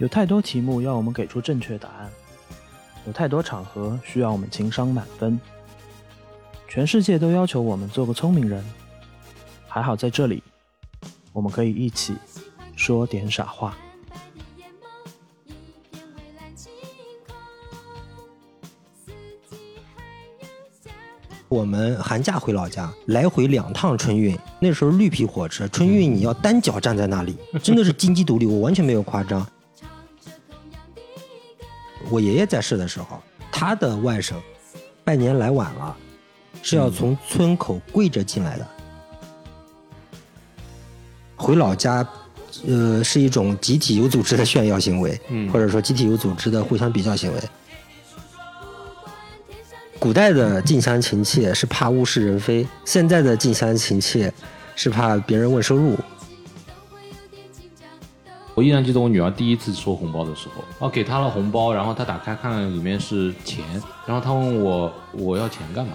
有太多题目要我们给出正确答案，有太多场合需要我们情商满分。全世界都要求我们做个聪明人，还好在这里，我们可以一起说点傻话。我们寒假回老家，来回两趟春运。那时候绿皮火车，春运你要单脚站在那里，真的是金鸡独立，我完全没有夸张。我爷爷在世的时候，他的外甥拜年来晚了，是要从村口跪着进来的。回老家，呃，是一种集体有组织的炫耀行为，或者说集体有组织的互相比较行为。古代的近乡情怯是怕物是人非，现在的近乡情怯是怕别人问收入。我依然记得我女儿第一次收红包的时候，啊给她了红包，然后她打开看里面是钱，然后她问我我要钱干嘛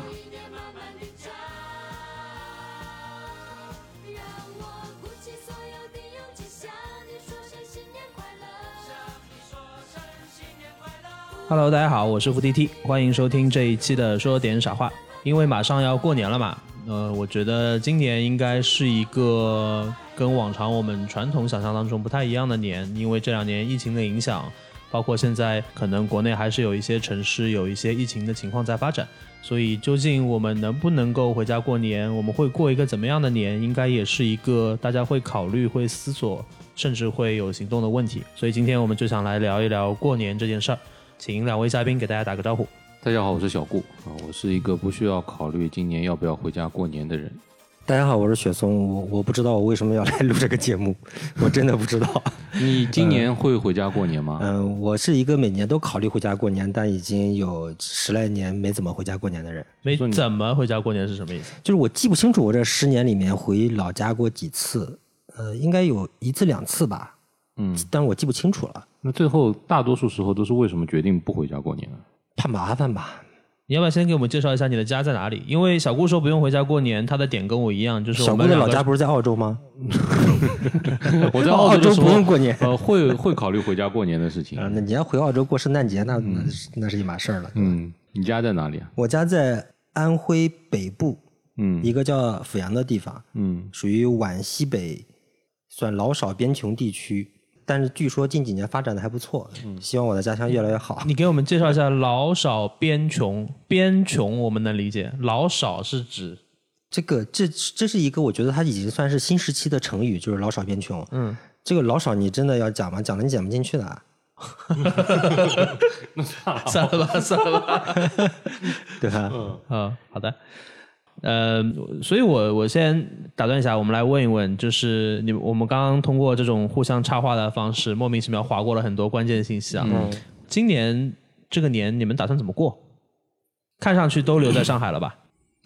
？Hello，大家好，我是付 DT，欢迎收听这一期的说点傻话。因为马上要过年了嘛，呃，我觉得今年应该是一个跟往常我们传统想象当中不太一样的年，因为这两年疫情的影响，包括现在可能国内还是有一些城市有一些疫情的情况在发展，所以究竟我们能不能够回家过年，我们会过一个怎么样的年，应该也是一个大家会考虑、会思索，甚至会有行动的问题。所以今天我们就想来聊一聊过年这件事儿。请两位嘉宾给大家打个招呼。大家好，我是小顾啊，我是一个不需要考虑今年要不要回家过年的人。大家好，我是雪松，我我不知道我为什么要来录这个节目，我真的不知道。你今年会回家过年吗？嗯，我是一个每年都考虑回家过年，但已经有十来年没怎么回家过年的人。没怎么回家过年是什么意思？就是我记不清楚我这十年里面回老家过几次，呃，应该有一次两次吧。嗯，但是我记不清楚了。那最后大多数时候都是为什么决定不回家过年呢？怕麻烦吧。你要不要先给我们介绍一下你的家在哪里？因为小顾说不用回家过年，他的点跟我一样，就是小顾的老家不是在澳洲吗？我在澳洲不用过年，呃，会会考虑回家过年的事情。啊，那你要回澳洲过圣诞节，那那那是一码事儿了。嗯，你家在哪里啊？我家在安徽北部，嗯，一个叫阜阳的地方，嗯，属于皖西北，算老少边穷地区。但是据说近几年发展的还不错，希望我的家乡越来越好。你给我们介绍一下“老少边穷”，边穷我们能理解，“老少”是指这个，这这是一个我觉得它已经算是新时期的成语，就是“老少边穷”。嗯，这个“老少”你真的要讲吗？讲了你讲不进去的。那算了，算了吧，算了吧。对吧？嗯，好的。呃，所以我我先打断一下，我们来问一问，就是你我们刚刚通过这种互相插话的方式，莫名其妙划过了很多关键信息啊。嗯。今年这个年你们打算怎么过？看上去都留在上海了吧？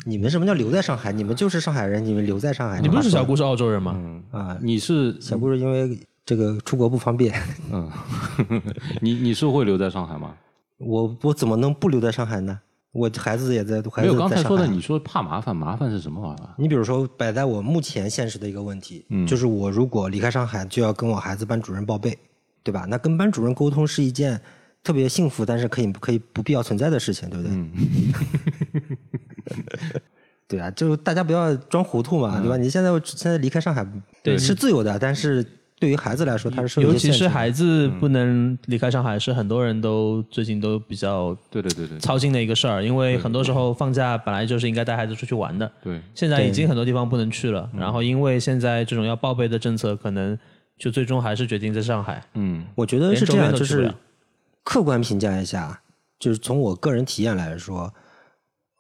你们什么叫留在上海？你们就是上海人，你们留在上海。你不是小姑是澳洲人吗？嗯啊，你是小姑是因为这个出国不方便。嗯。你你是会留在上海吗？我我怎么能不留在上海呢？我孩子也在，没有刚才说的。你说怕麻烦，麻烦是什么麻烦？你比如说，摆在我目前现实的一个问题，就是我如果离开上海，就要跟我孩子班主任报备，对吧？那跟班主任沟通是一件特别幸福，但是可以可以不必要存在的事情，对不对？对啊，就大家不要装糊涂嘛，对吧？你现在现在离开上海，对，是自由的，但是。对于孩子来说，他是尤其是孩子不能离开上海，是很多人都最近都比较对对对对操心的一个事儿。因为很多时候放假本来就是应该带孩子出去玩的，对，现在已经很多地方不能去了。然后因为现在这种要报备的政策，可能就最终还是决定在上海。嗯，我觉得是这样，就是客观评价一下，就是从我个人体验来说，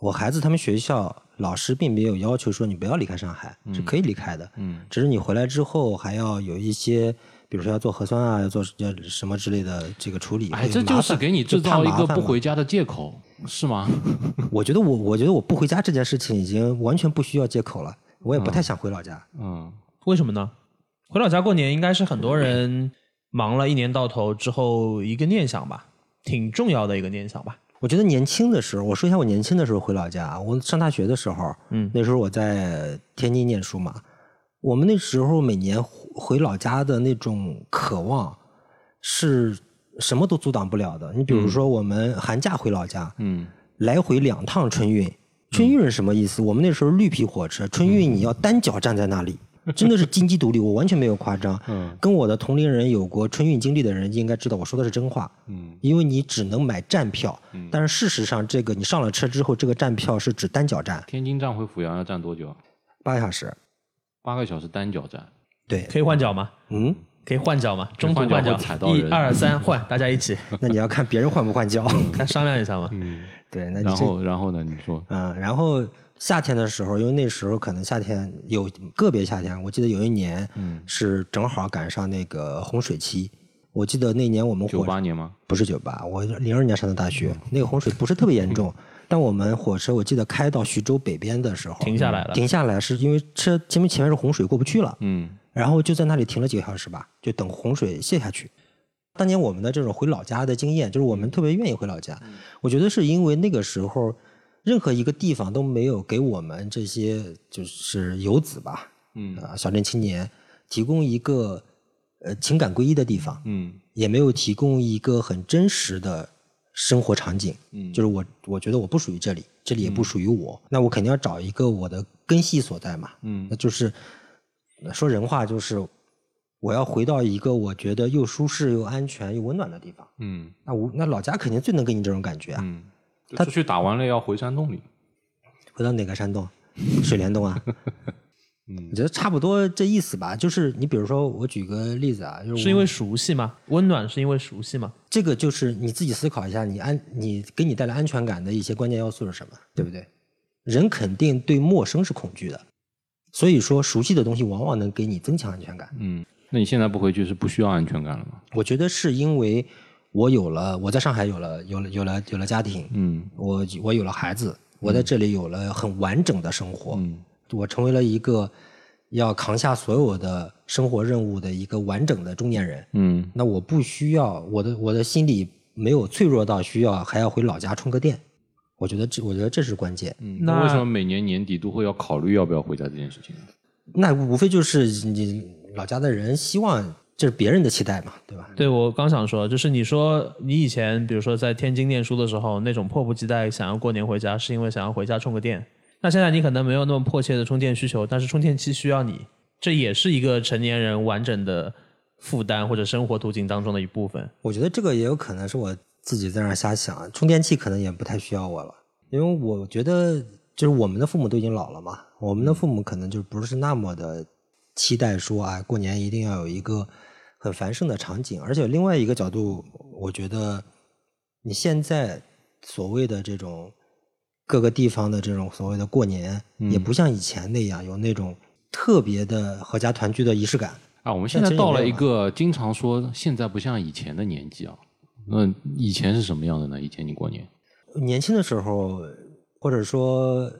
我孩子他们学校。老师并没有要求说你不要离开上海，是可以离开的。嗯，只是你回来之后还要有一些，比如说要做核酸啊，要做要什么之类的这个处理。哎，这就是给你制造一个不回家的借口，是吗？我觉得我我觉得我不回家这件事情已经完全不需要借口了。我也不太想回老家。嗯，为什么呢？回老家过年应该是很多人忙了一年到头之后一个念想吧，挺重要的一个念想吧。我觉得年轻的时候，我说一下我年轻的时候回老家。我上大学的时候，嗯，那时候我在天津念书嘛。我们那时候每年回老家的那种渴望，是什么都阻挡不了的。你比如说，我们寒假回老家，嗯，来回两趟春运。春运是什么意思？我们那时候绿皮火车，春运你要单脚站在那里，真的是经济独立，我完全没有夸张。嗯，跟我的同龄人有过春运经历的人应该知道，我说的是真话。嗯，因为你只能买站票，嗯但是事实上，这个你上了车之后，这个站票是指单脚站，天津站回阜阳要站多久？八个小时。八个小时单脚站，对，可以换脚吗？嗯，可以换脚吗？中途换脚换脚会踩，到一二三换，大家一起，那你要看别人换不换脚。看商量一下嘛。嗯，对，那你然后然后呢？你说，嗯，然后夏天的时候，因为那时候可能夏天有个别夏天，我记得有一年，嗯是正好赶上那个洪水期。我记得那年我们九火八年吗？不是九八，我零二年上的大学，那个洪水不是特别严重，但我们火车我记得开到徐州北边的时候停下来了停下来是因为车前面前面是洪水过不去了，嗯然后就在那里停了几个小时吧，就等洪水泄下去。当年我们的这种回老家的经验，就是我们特别愿意回老家。我觉得是因为那个时候，任何一个地方都没有给我们这些就是游子吧，嗯啊，小镇青年提供一个呃情感归一的地方，嗯也没有提供一个很真实的生活场景。嗯就是我我觉得我不属于这里，这里也不属于我，那我肯定要找一个我的根系所在嘛。嗯那就是说人话，就是我要回到一个我觉得又舒适又安全又温暖的地方。嗯那我那老家肯定最能给你这种感觉啊。嗯，就出去打完了要回山洞里。回到哪个山洞？水帘洞啊？嗯我觉得差不多这意思吧。就是你比如说，我举个例子啊，就是是因为熟悉吗？温暖是因为熟悉吗？这个就是你自己思考一下，你安你给你带来安全感的一些关键要素是什么，对不对？人肯定对陌生是恐惧的，所以说熟悉的东西往往能给你增强安全感。嗯，那你现在不回去是不需要安全感了吗？我觉得是因为我有了我在上海有了有了有了有了家庭，嗯我我有了孩子，我在这里有了很完整的生活，嗯我成为了一个要扛下所有的生活任务的一个完整的中年人。嗯那我不需要我的我的心里没有脆弱到需要还要回老家充个电。我觉得这我觉得这是关键。嗯，那那为什么每年年底都会要考虑要不要回家这件事情呢？那无非就是你老家的人希望这是别人的期待嘛，对吧？对我刚想说，就是你说你以前比如说在天津念书的时候，那种迫不及待想要过年回家，是因为想要回家充个电。那现在你可能没有那么迫切的充电需求，但是充电器需要你，这也是一个成年人完整的负担或者生活途径当中的一部分。我觉得这个也有可能是我自己在那瞎想，充电器可能也不太需要我了，因为我觉得就是我们的父母都已经老了嘛，我们的父母可能就不是那么的期待说啊，过年一定要有一个很繁盛的场景，而且另外一个角度，我觉得你现在所谓的这种各个地方的这种所谓的过年，也不像以前那样有那种特别的合家团聚的仪式感。啊，我们现在到了一个经常说现在不像以前的年纪啊。那以前是什么样的呢？以前你过年，年轻的时候，或者说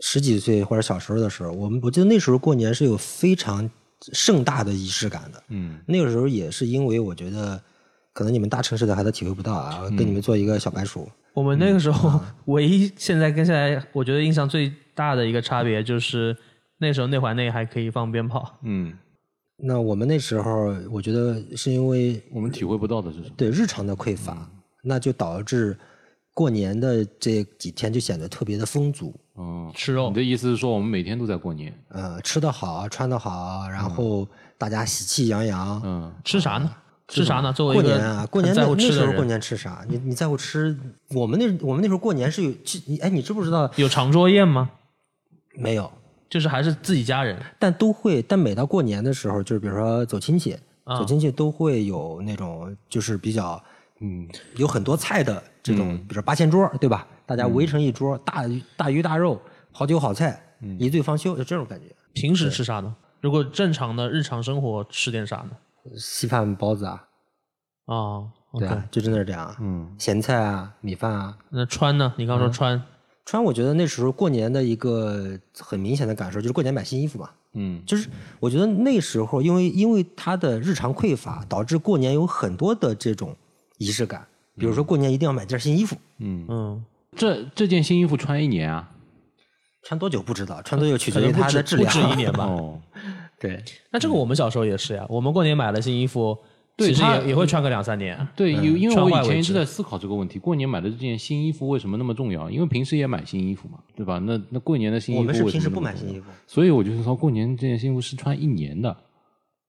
十几岁或者小时候的时候，我们我记得那时候过年是有非常盛大的仪式感的。嗯那个时候也是因为我觉得，可能你们大城市的孩子体会不到啊，跟你们做一个小白鼠。我们那个时候 唯一现在跟现在我觉得印象最大的一个差别就是那时候内环内还可以放鞭炮。嗯，那我们那时候，我觉得是因为我们体会不到的是什么？对日常的匮乏，那就导致过年的这几天就显得特别的丰足。嗯，吃肉你的意思是说我们每天都在过年？呃，吃得好，穿得好，然后大家喜气洋洋。嗯吃啥呢？吃啥呢？作为过年啊，过年在那乎吃的时候过年吃啥？你你在乎吃？我们那我们那时候过年是有，哎，你知不知道？有长桌宴吗？没有，就是还是自己家人。但都会。但每到过年的时候，就是比如说走亲戚，啊走亲戚都会有那种就是比较嗯有很多菜的这种，比如说八仙桌，对吧？大家围成一桌，大鱼大鱼大肉，好酒好菜，一醉方休，就这种感觉。平时吃啥呢？如果正常的日常生活吃点啥呢？稀饭包子啊，哦对啊，就真的是这样啊。嗯咸菜啊，米饭啊，那穿呢？你刚说穿。穿，我觉得那时候过年的一个很明显的感受就是过年买新衣服嘛。嗯就是我觉得那时候，因为因为他的日常匮乏，导致过年有很多的这种仪式感。比如说过年一定要买件新衣服，嗯，嗯，这这件新衣服穿一年啊？穿多久不知道，穿多久取决于它的质量。不止一年吧。哦，对，那这个我们小时候也是呀，我们过年买了新衣服，其实也也会穿个两三年。对，因因为我以前一直在思考这个问题，过年买的这件新衣服为什么那么重要？因为平时也买新衣服嘛，对吧？那那过年的新衣服我们是平时不买新衣服，所以我就说过年这件新衣服是穿一年的，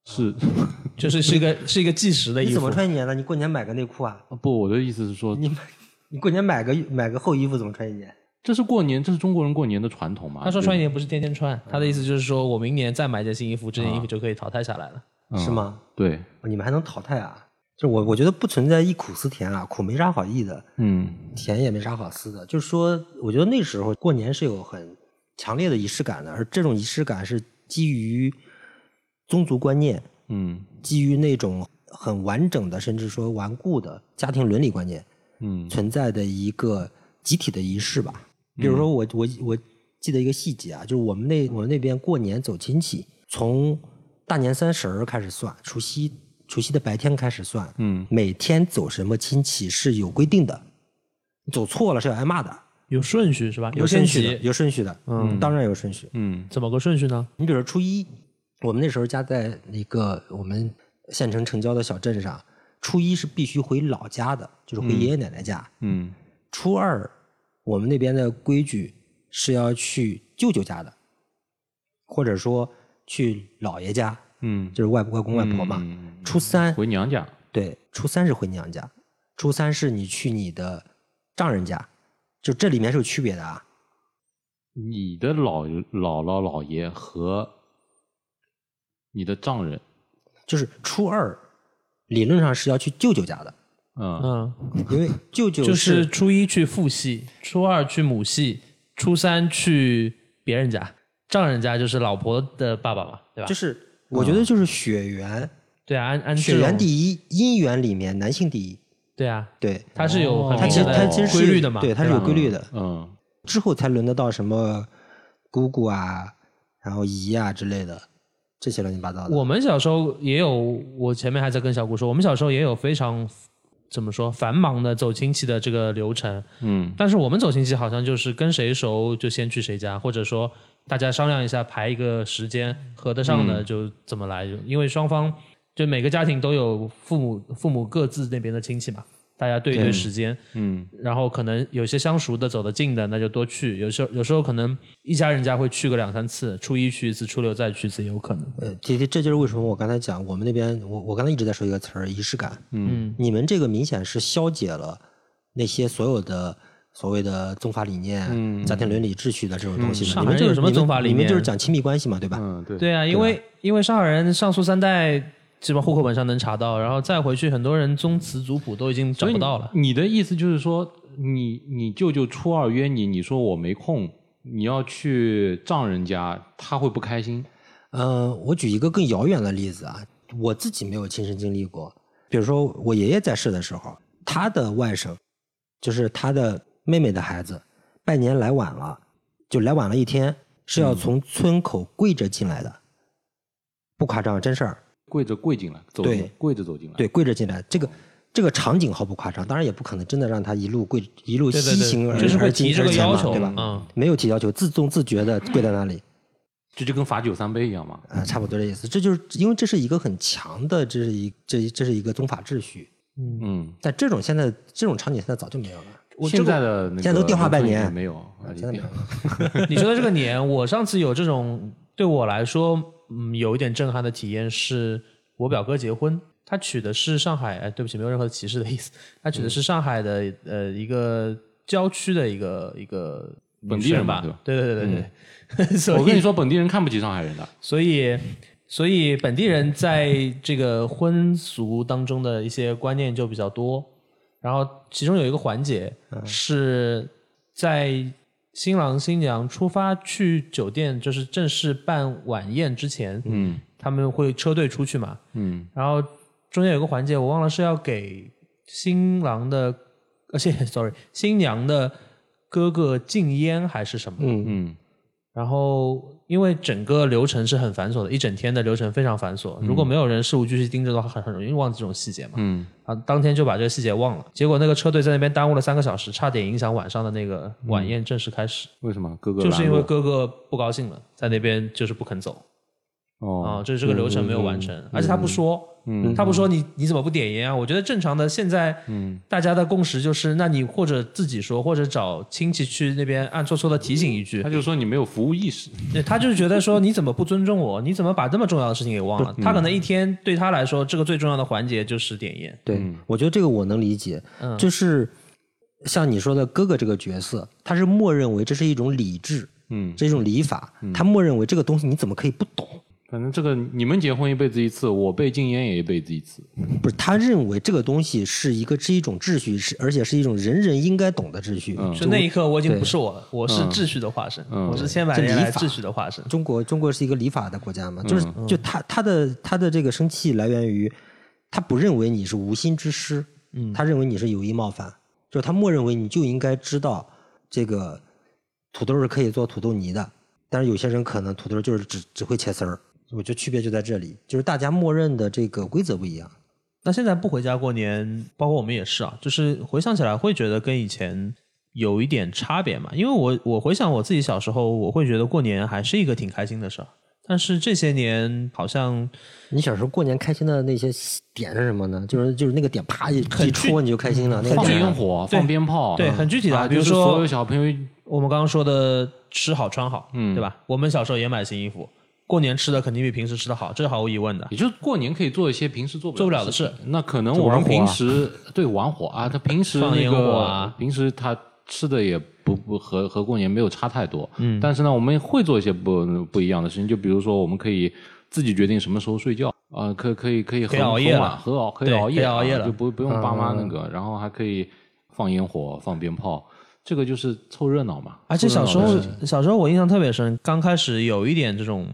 是 就是是一个是一个计时的衣服。你怎么穿一年呢？你过年买个内裤啊？不？我的意思是说，你买你过年买个买个厚衣服怎么穿一年？这是过年，这是中国人过年的传统嘛？他说穿一年不是天天穿，他的意思就是说我明年再买件新衣服，这件衣服就可以淘汰下来了。嗯是吗？对，你们还能淘汰啊？就我我觉得不存在忆苦思甜啊，苦没啥好忆的，嗯甜也没啥好思的。就是说，我觉得那时候过年是有很强烈的仪式感的，而这种仪式感是基于宗族观念，嗯。基于那种很完整的，甚至说顽固的家庭伦理观念嗯。存在的一个集体的仪式吧。比如说我，我我记得一个细节啊，就是我们那我们那边过年走亲戚，从大年三十儿开始算，除夕除夕的白天开始算，嗯。每天走什么亲戚是有规定的，走错了是要挨骂的，有顺序是吧？有顺序的，有顺序的，嗯，当然有顺序。嗯。怎么个顺序呢？你比如说初一，我们那时候家在一个我们县城城郊的小镇上，初一是必须回老家的，就是回爷爷奶奶家。嗯初二，我们那边的规矩是要去舅舅家的，或者说去姥爷家，嗯，就是外外公外婆嘛。嗯初三，回娘家，对，初三是回娘家，初三是你去你的丈人家，就这里面是有区别的啊。你的姥姥姥姥爷和你的丈人，就是初二，理论上是要去舅舅家的，嗯嗯，因为舅舅就是初一去父系，初二去母系，初三去别人家，丈人家就是老婆的爸爸嘛，对吧？就是我觉得就是血缘，对啊，按按血缘一，第一，姻缘里面男性第一，对啊，对，它是有它其实它其实是规律的嘛，对，它是有吧规律的。嗯之后才轮得到什么姑姑啊，然后姨啊之类的这些乱七八糟的。我们小时候也有，我前面还在跟小谷说，我们小时候也有非常怎么说繁忙的走亲戚的这个流程，嗯。但是我们走亲戚好像就是跟谁熟就先去谁家，或者说大家商量一下排一个时间合得上的就怎么来，就因为双方就每个家庭都有父母父母各自那边的亲戚嘛，大家对一对。时间，嗯。然后可能有些相熟的走得近的那就多去，有时候有时候可能一家人家会去个两三次，初一去一次，初六再去一次也有可能。呃，这这这就是为什么我刚才讲我们那边，我我刚才一直在说一个词儿仪式感。嗯。你们这个明显是消解了那些所有的所谓的宗法理念、嗯。家庭伦理秩序的这种东西你们就是海人有什么宗法理你们就是讲亲密关系嘛，对吧？嗯，对。对啊，因为因为上海人上溯三代，基本户口本上能查到，然后再回去，很多人宗祠族谱都已经找不到了。你的意思就是说，你你舅舅初二约你，你说我没空，你要去丈人家，他会不开心？嗯，我举一个更遥远的例子啊，我自己没有亲身经历过。比如说我爷爷在世的时候，他的外甥，就是他的妹妹的孩子，拜年来晚了，就来晚了一天，是要从村口跪着进来的，不夸张，真事儿。跪着跪进来，走对进跪着走进来。对，跪着进来，这个这个场景毫不夸张，当然也不可能真的让他一路跪一路西行而对，就是会而进提这个而前要求，嘛对吧？嗯，没有提要求，自动自觉的跪在那里。这就跟罚酒三杯一样嘛。啊，差不多的意思。这就是因为这是一个很强的，这是一这这是一个宗法秩序。嗯，但这种现在这种场景现在早就没有了。我现在的那个现在都电话拜年没有，啊现在没有。你说的这个年，我上次有这种对我来说，嗯，有一点震撼的体验，是我表哥结婚，他娶的是上海，哎，对不起，没有任何歧视的意思，他娶的是上海的、呃一个郊区的一个一个本地人吧对吧？对对对对 我跟你说，本地人看不起上海人的。所以，所以本地人在这个婚俗当中的一些观念就比较多。然后，其中有一个环节是在新郎新娘出发去酒店，就是正式办晚宴之前，嗯他们会车队出去嘛。嗯然后中间有个环节，我忘了是要给新郎的，而且 sorry 新娘的哥哥敬烟还是什么？嗯，嗯然后，因为整个流程是很繁琐的，一整天的流程非常繁琐。如果没有人事无巨细盯着的话，很很容易忘记这种细节嘛。嗯啊，当天就把这个细节忘了，结果那个车队在那边耽误了三个小时，差点影响晚上的那个晚宴正式开始。为什么哥哥就是因为哥哥不高兴了，在那边就是不肯走。哦啊，这这个流程没有完成，而且他不说，嗯他不说你你怎么不点烟啊？我觉得正常的现在，嗯，大家的共识就是，那你或者自己说，或者找亲戚去那边暗搓搓的提醒一句他，就说你没有服务意识。对他就是觉得说你怎么不尊重我？你怎么把这么重要的事情给忘了？他可能一天对他来说，这个最重要的环节就是点烟。对，我觉得这个我能理解，就是像你说的哥哥这个角色，他是默认为这是一种理智，嗯，这是一种礼法，他默认为这个东西你怎么可以不懂？反正这个你们结婚一辈子一次，我被禁烟也一辈子一次。不是，他认为这个东西是一个是一种秩序，是而且是一种人人应该懂的秩序。嗯。就那一刻，我已经不是我了，我是秩序的化身，嗯。我是千百年来秩序的化身。中国中国是一个礼法的国家嘛，就是就他他的他的这个生气来源于他不认为你是无心之失，嗯，他认为你是有意冒犯，就是他默认为你就应该知道这个土豆是可以做土豆泥的，但是有些人可能土豆就是只只会切丝儿，我觉得区别就在这里，就是大家默认的这个规则不一样。那现在不回家过年，包括我们也是啊，就是回想起来会觉得跟以前有一点差别嘛。因为我我回想我自己小时候，我会觉得过年还是一个挺开心的事儿。但是这些年好像你小时候过年开心的那些点是什么呢？就是就是那个点啪一一戳你就开心了，那个放点烟火，放鞭炮，对嗯很具体的比如说所有小朋友，我们刚刚说的吃好穿好，嗯对吧？我们小时候也买新衣服，过年吃的肯定比平时吃的好，这是毫无疑问的。也就是过年可以做一些平时做不做不了的事。事。那可能我们平时对玩火啊，他平时那放烟火个啊。平时他吃的也不不和和过年没有差太多。嗯，但是呢，我们会做一些不不一样的事情，就比如说我们可以自己决定什么时候睡觉。啊，可可以可以可以很熬夜了。很晚和熬可以对熬夜啊可以熬夜了。就不不用爸妈那个，然后还可以放烟火、放鞭炮，这个就是凑热闹嘛。而且凑热小时候事情，小时候我印象特别深，刚开始有一点这种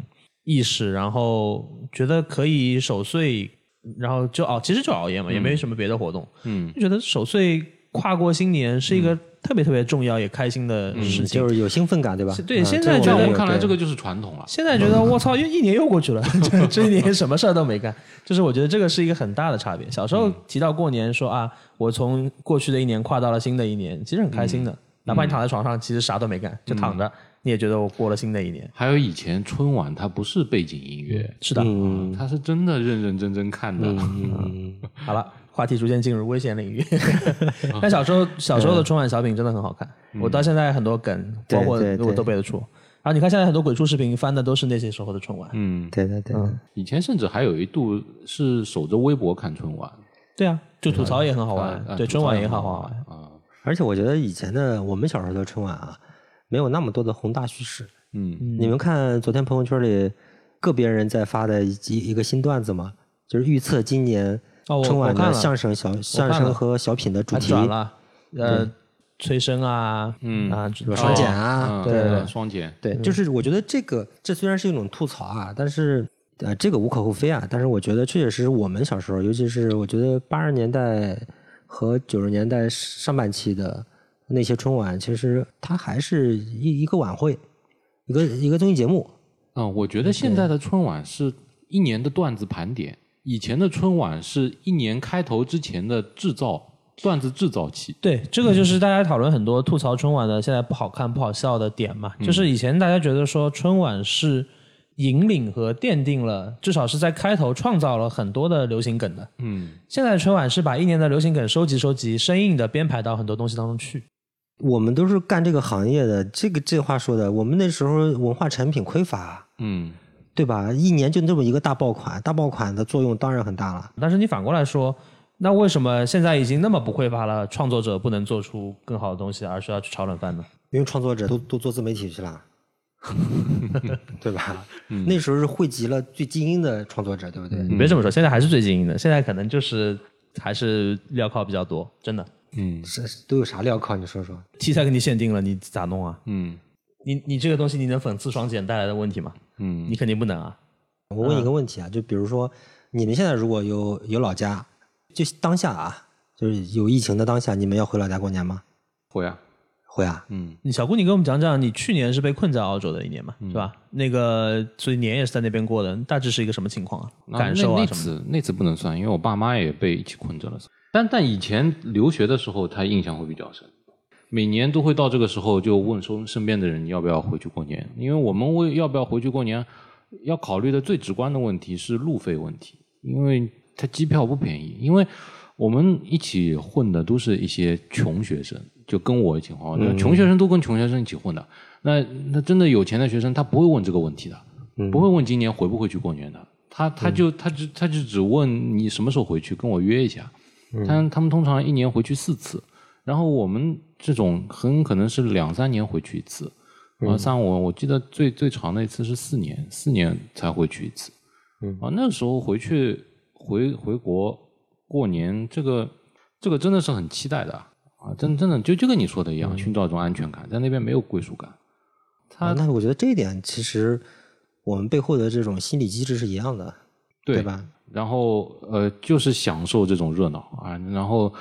意识，然后觉得可以守岁，然后就熬，其实就熬夜嘛，也没什么别的活动，嗯，就觉得守岁跨过新年是一个特别特别重要也开心的事情。就是有兴奋感，对吧？对嗯现在在我们看来，这个就是传统了。现在觉得我操，又一年又过去了，这这一年什么事儿都没干，就是我觉得这个是一个很大的差别。小时候提到过年说啊，我从过去的一年跨到了新的一年，其实很开心的。哪怕你躺在床上，其实啥都没干，就躺着，你也觉得我过了新的一年。还有以前春晚，它不是背景音乐，是的，嗯他是真的认认真真看的。好了，话题逐渐进入危险领域。但小时候小时候的春晚小品真的很好看，我到现在很多梗，包括我都背得出。然后你看现在很多鬼畜视频翻的都是那些时候的春晚。嗯，对对对，以前甚至还有一度是守着微博看春晚，对啊，就吐槽也很好啊玩，啊对春晚也很好玩。啊。而且我觉得以前的我们小时候的春晚啊，没有那么多的宏大叙事。嗯，你们看昨天朋友圈里个别人在发的一一个新段子嘛？就是预测今年春晚我看了的相声小相声和小品的主题。转了，呃，催生啊，嗯啊，双减啊嗯对对对嗯双减，对，就是我觉得这个这虽然是一种吐槽啊，但是呃这个无可厚非啊。但是我觉得确确实实我们小时候，尤其是我觉得八十年代和九十年代上半期的那些春晚，其实它还是一一个晚会，一个一个综艺节目。嗯，我觉得现在的春晚是一年的段子盘点，以前的春晚是一年开头之前的制造段子制造期。对，这个就是大家讨论很多吐槽春晚的现在不好看、不好笑的点嘛。就是以前大家觉得说春晚是引领和奠定了，至少是在开头创造了很多的流行梗的。嗯，现在春晚是把一年的流行梗收集收集，生硬的编排到很多东西当中去。我们都是干这个行业的，这个这话说的，我们那时候文化产品匮乏，嗯，对吧？一年就这么一个大爆款，大爆款的作用当然很大了。但是你反过来说，那为什么现在已经那么不匮乏了，创作者不能做出更好的东西，而是要去炒冷饭呢？因为创作者都都做自媒体去了，对吧？那时候是汇集了最精英的创作者，对不对？你别这么说，现在还是最精英的，现在可能就是还是镣铐比较多，真的。是都有啥镣铐？你说说。题材给你限定了，你咋弄啊？嗯，你你这个东西你能讽刺双减带来的问题吗？嗯，你肯定不能啊。我问一个问题啊，就比如说你们现在如果有有老家，就当下啊，就是有疫情的当下，你们要回老家过年吗？会啊，会啊。嗯，你小姑，你给我们讲讲，你去年是被困在澳洲的一年嘛，是吧？那个所以年也是在那边过的，大致是一个什么情况啊？那感受那那啊什么的？次那次不能算，因为我爸妈也被一起困着了。但但以前留学的时候，他印象会比较深。每年都会到这个时候就问说身边的人你要不要回去过年，因为我们为要不要回去过年，要考虑的最直观的问题是路费问题，因为他机票不便宜。因为我们一起混的都是一些穷学生，就跟我情况，穷学生都跟穷学生一起混的。那那真的有钱的学生，他不会问这个问题的，不会问今年回不回去过年的。他他就他就他就只问你什么时候回去，跟我约一下。他他们通常一年回去四次，然后我们这种很可能是两三年回去一次。啊，像我我记得最最长的一次是四年，四年才回去一次。啊，那时候回去回回国过年，这个这个真的是很期待的啊！真真的就就跟你说的一样，寻找一种安全感，在那边没有归属感。他那我觉得这一点其实我们背后的这种心理机制是一样的，对吧？然后呃，就是享受这种热闹啊，然后。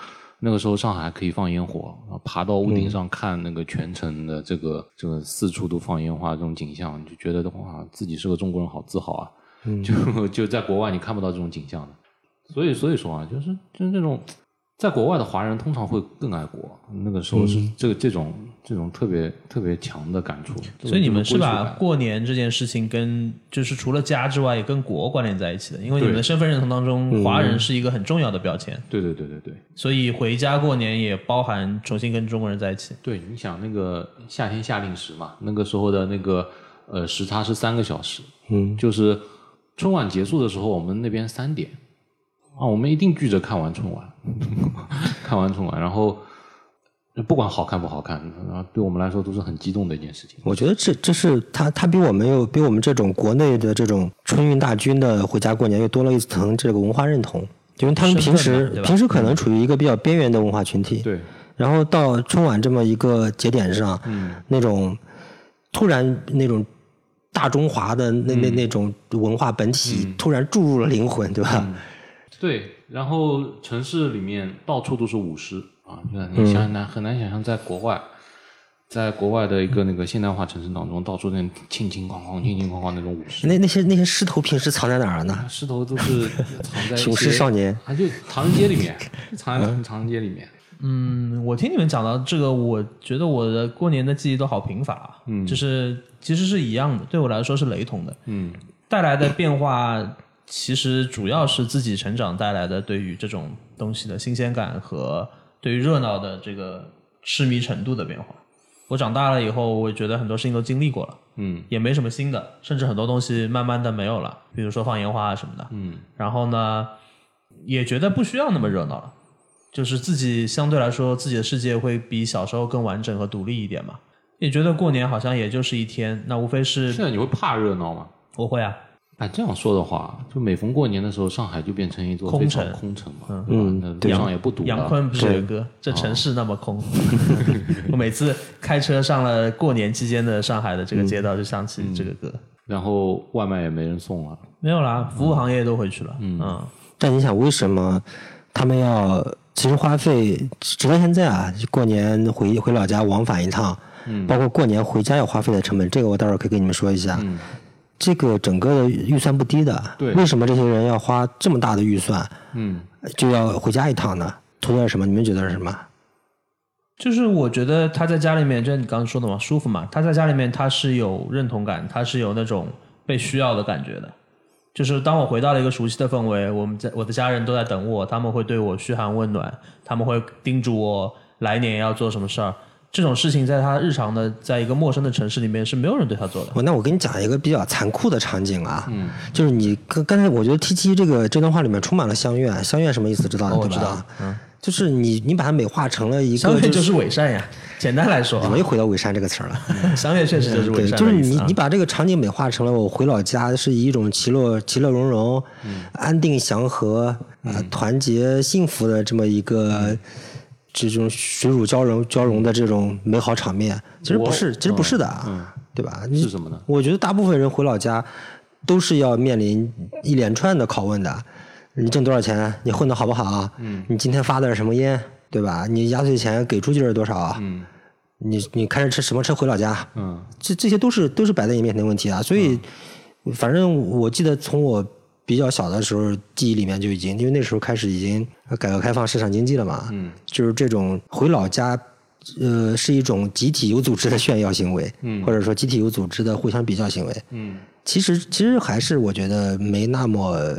那个时候上海可以放烟火，爬到屋顶上看那个全城的这个这个四处都放烟花这种景象，就觉得哇，自己是个中国人，好自豪啊！就就在国外你看不到这种景象的，所以所以说啊，就是就是这种。在国外的华人通常会更爱国，那个时候是这个这种这种特别特别强的感触。所以你们是把过年这件事情跟就是除了家之外，也跟国关联在一起的，因为你们的身份认同当中，华人是一个很重要的标签。对对对对对。所以回家过年也包含重新跟中国人在一起。对，你想那个夏天夏令时嘛，那个时候的那个呃时差是三个小时，嗯，就是春晚结束的时候，我们那边三点。啊，我们一定聚着看完春晚，看完春晚，然后不管好看不好看，然后对我们来说都是很激动的一件事情。我觉得这这是他他比我们又比我们这种国内的这种春运大军的回家过年又多了一层这个文化认同，因为他们平时平时可能处于一个比较边缘的文化群体，对，然后到春晚这么一个节点上，嗯，那种突然那种大中华的那那那种文化本体突然注入了灵魂，对吧？对，然后城市里面到处都是舞狮啊，你想难很难想象，在国外，在国外的一个那个现代化城市当中，到处那轻轻哐哐、轻轻哐哐那种舞狮。那那些那些狮头平时藏在哪儿呢？狮头都是藏在 雄狮少年，啊，就唐人街里面，藏在唐人街里面。嗯，我听你们讲到这个，我觉得我的过年的记忆都好贫乏，嗯，就是其实是一样的，对我来说是雷同的，嗯，带来的变化。其实主要是自己成长带来的对于这种东西的新鲜感和对于热闹的这个痴迷程度的变化。我长大了以后，我觉得很多事情都经历过了，嗯，也没什么新的，甚至很多东西慢慢的没有了，比如说放烟花啊什么的，嗯，然后呢，也觉得不需要那么热闹了，就是自己相对来说自己的世界会比小时候更完整和独立一点嘛，也觉得过年好像也就是一天，那无非是现在你会怕热闹吗？我会啊。哎，这样说的话，就每逢过年的时候，上海就变成一座空城，空城嘛，嗯，路上也不堵。杨坤不是有歌？这城市那么空。我每次开车上了过年期间的上海的这个街道，就想起这个歌。然后外卖也没人送了，没有啦，服务行业都回去了。嗯，但你想，为什么他们要？其实花费直到现在啊，过年回回老家往返一趟，嗯，包括过年回家要花费的成本，这个我待会儿可以跟你们说一下。嗯。这个整个的预算不低的，对，为什么这些人要花这么大的预算，嗯，就要回家一趟呢？图的是什么？你们觉得是什么？就是我觉得他在家里面，就像你刚刚说的嘛，舒服嘛。他在家里面他是有认同感，他是有那种被需要的感觉的。就是当我回到了一个熟悉的氛围，我们在我的家人都在等我，他们会对我嘘寒问暖，他们会叮嘱我来年要做什么事儿。这种事情在他日常的，在一个陌生的城市里面是没有人对他做的。我那我给你讲一个比较残酷的场景啊，嗯，就是你刚刚才我觉得 T 七这个这段话里面充满了相怨，相怨什么意思？知道对吧？我知道，嗯，就是你你把它美化成了一个，相怨就是伪善呀。简单来说，怎么又回到伪善这个词儿了？相怨确实就是伪善。就是你你把这个场景美化成了我回老家是以一种其乐其乐融融、安定祥和啊团结幸福的这么一个。这种水乳交融、交融的这种美好场面，其实不是，其实不是的，对吧？是什么呢？我觉得大部分人回老家都是要面临一连串的拷问的。你挣多少钱？你混的好不好？嗯。你今天发的是什么烟？对吧？你压岁钱给出去是多少？嗯。你你开着车什么车回老家？嗯。这这些都是都是摆在你面前的问题啊。所以，反正我记得从我。比较小的时候，记忆里面就已经，因为那时候开始已经改革开放、市场经济了嘛，嗯，就是这种回老家呃，是一种集体有组织的炫耀行为，嗯，或者说集体有组织的互相比较行为，嗯，其实其实还是我觉得没那么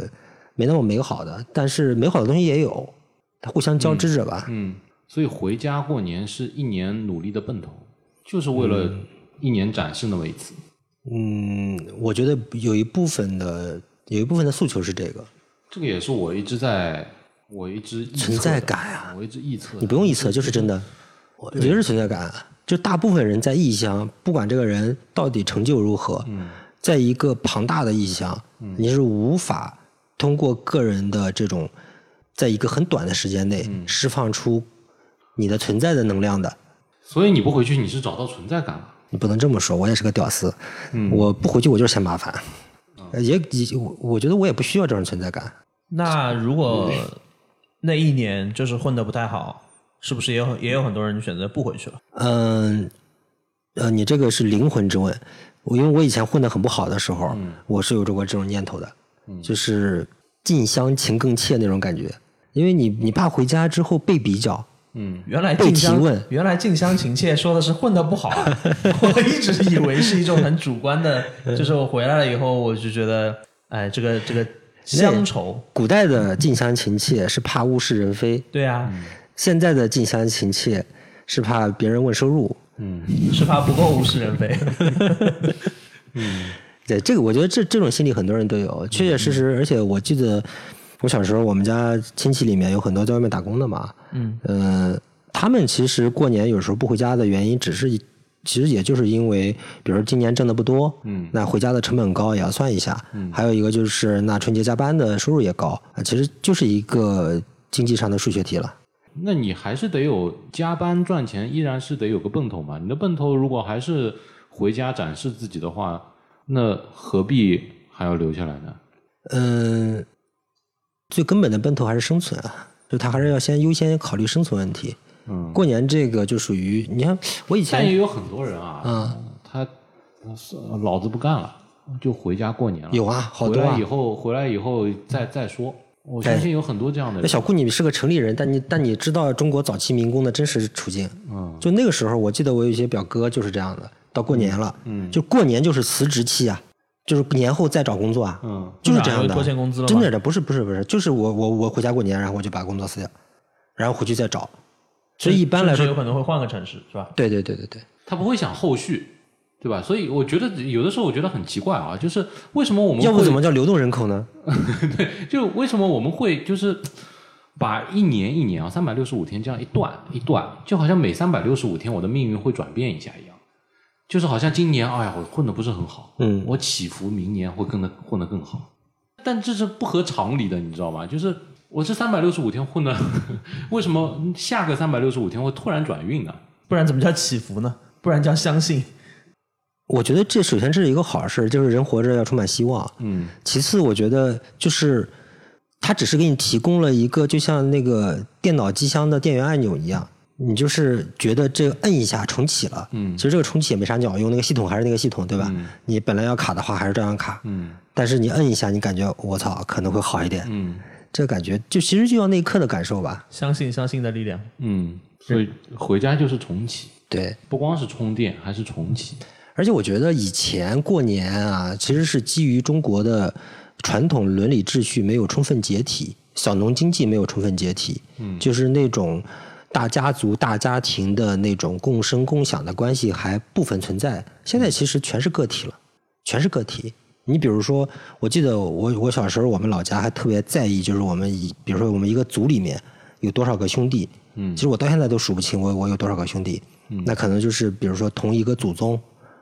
没那么美好的，但是美好的东西也有，它互相交织着吧，嗯，所以回家过年是一年努力的奔头，就是为了一年展示那么一次，嗯，我觉得有一部分的有一部分的诉求是这个，这个也是我一直在我一直存在感啊我一直臆测，你不用臆测，就是真的。我觉得是存在感，就大部分人在异乡，不管这个人到底成就如何，在一个庞大的异乡，你是无法通过个人的这种，在一个很短的时间内释放出你的存在的能量的。所以你不回去，你是找到存在感了。你不能这么说，我也是个屌丝，我不回去我就是嫌麻烦，也也我我觉得我也不需要这种存在感。那如果那一年就是混的不太好，是不是也有也有很多人选择不回去了？嗯，呃，你这个是灵魂之问。我因为我以前混的很不好的时候，我是有过这种念头的，就是近乡情更怯那种感觉。因为你你怕回家之后被比较，嗯，原来被近乡提问原来近乡情怯说的是混的不好啊！我一直以为是一种很主观的，就是我回来了以后，我就觉得，哎，这个这个乡愁，古代的近乡情怯是怕物是人非，对啊，现在的近乡情怯是怕别人问收入。嗯是怕不够物是人非。嗯 对，这个我觉得这这种心理很多人都有，确确实实。而且我记得我小时候，我们家亲戚里面有很多在外面打工的嘛，嗯，呃，他们其实过年有时候不回家的原因，只是其实也就是因为，比如说今年挣的不多，嗯那回家的成本高也要算一下，嗯，还有一个就是那春节加班的收入也高，啊，其实就是一个经济上的数学题了。那你还是得有加班赚钱，依然是得有个奔头嘛。你的奔头如果还是回家展示自己的话，那何必还要留下来呢？嗯，最根本的奔头还是生存啊，就他还是要先优先考虑生存问题。嗯，过年这个就属于，你看我以前但也有很多人啊，嗯他是老子不干了，就回家过年了。有啊，好多啊回来以。后，回来以后再再说。我相信有很多这样的人。那小顾，你是个城里人，但你但你知道中国早期民工的真实处境。嗯，就那个时候，我记得我有一些表哥就是这样的，到过年了，嗯，就过年就是辞职期啊，就是年后再找工作啊，嗯，就是这样的。拖欠工资了吗真的的，不是不是不是，就是我我我回家过年，然后我就把工作辞掉，然后回去再找。所以一般来说有，可能会换个城市，是吧？对对对对对，他不会想后续，对吧？所以我觉得有的时候我觉得很奇怪啊，就是为什么我们要不怎么叫流动人口呢？对就为什么我们会就是把一年一年啊三百六十五天这样一段一段，就好像每三百六十五天我的命运会转变一下一样，就是好像今年哎呀我混的不是很好，嗯我祈福明年会更的混得更好，但这是不合常理的，你知道吗？就是我这三百六十五天混的，为什么下个三百六十五天会突然转运呢？不然怎么叫祈福呢？不然叫相信。我觉得这首先这是一个好事，就是人活着要充满希望。嗯其次，我觉得就是它只是给你提供了一个就像那个电脑机箱的电源按钮一样，你就是觉得这个摁一下重启了。嗯其实这个重启也没啥鸟用，那个系统还是那个系统，对吧？嗯你本来要卡的话还是照样卡，嗯但是你摁一下，你感觉我操可能会好一点。嗯这个感觉就其实就要那一刻的感受吧。相信相信的力量。嗯，所以回家就是重启，对，不光是充电，还是重启。而且我觉得以前过年啊，其实是基于中国的传统伦理秩序没有充分解体，小农经济没有充分解体，嗯，就是那种大家族、大家庭的那种共生共享的关系还部分存在。现在其实全是个体了，全是个体。你比如说，我记得我我小时候，我们老家还特别在意，就是我们一，比如说我们一个族里面有多少个兄弟，嗯其实我到现在都数不清我我有多少个兄弟，嗯那可能就是比如说同一个祖宗，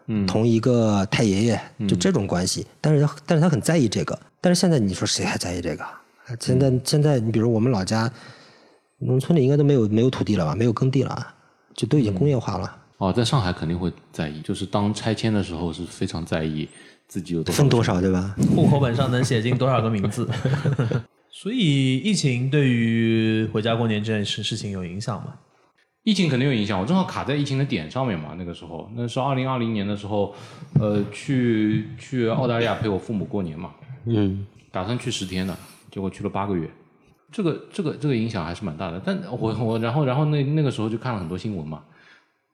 嗯同一个太爷爷，就这种关系。但是他但是他很在意这个，但是现在你说谁还在意这个？现在现在你比如我们老家农村里应该都没有没有土地了吧，没有耕地了，就都已经工业化了，哦，在上海肯定会在意，就是当拆迁的时候是非常在意自己有多少分多少对吧？户口本上能写进多少个名字？所以疫情对于回家过年这件事事情有影响吗？疫情肯定有影响，我正好卡在疫情的点上面嘛。那个时候，那是二零二零年的时候，呃，去去澳大利亚陪我父母过年嘛，嗯，打算去十天的，结果去了八个月。这个这个这个影响还是蛮大的。但我我然后然后那那个时候就看了很多新闻嘛，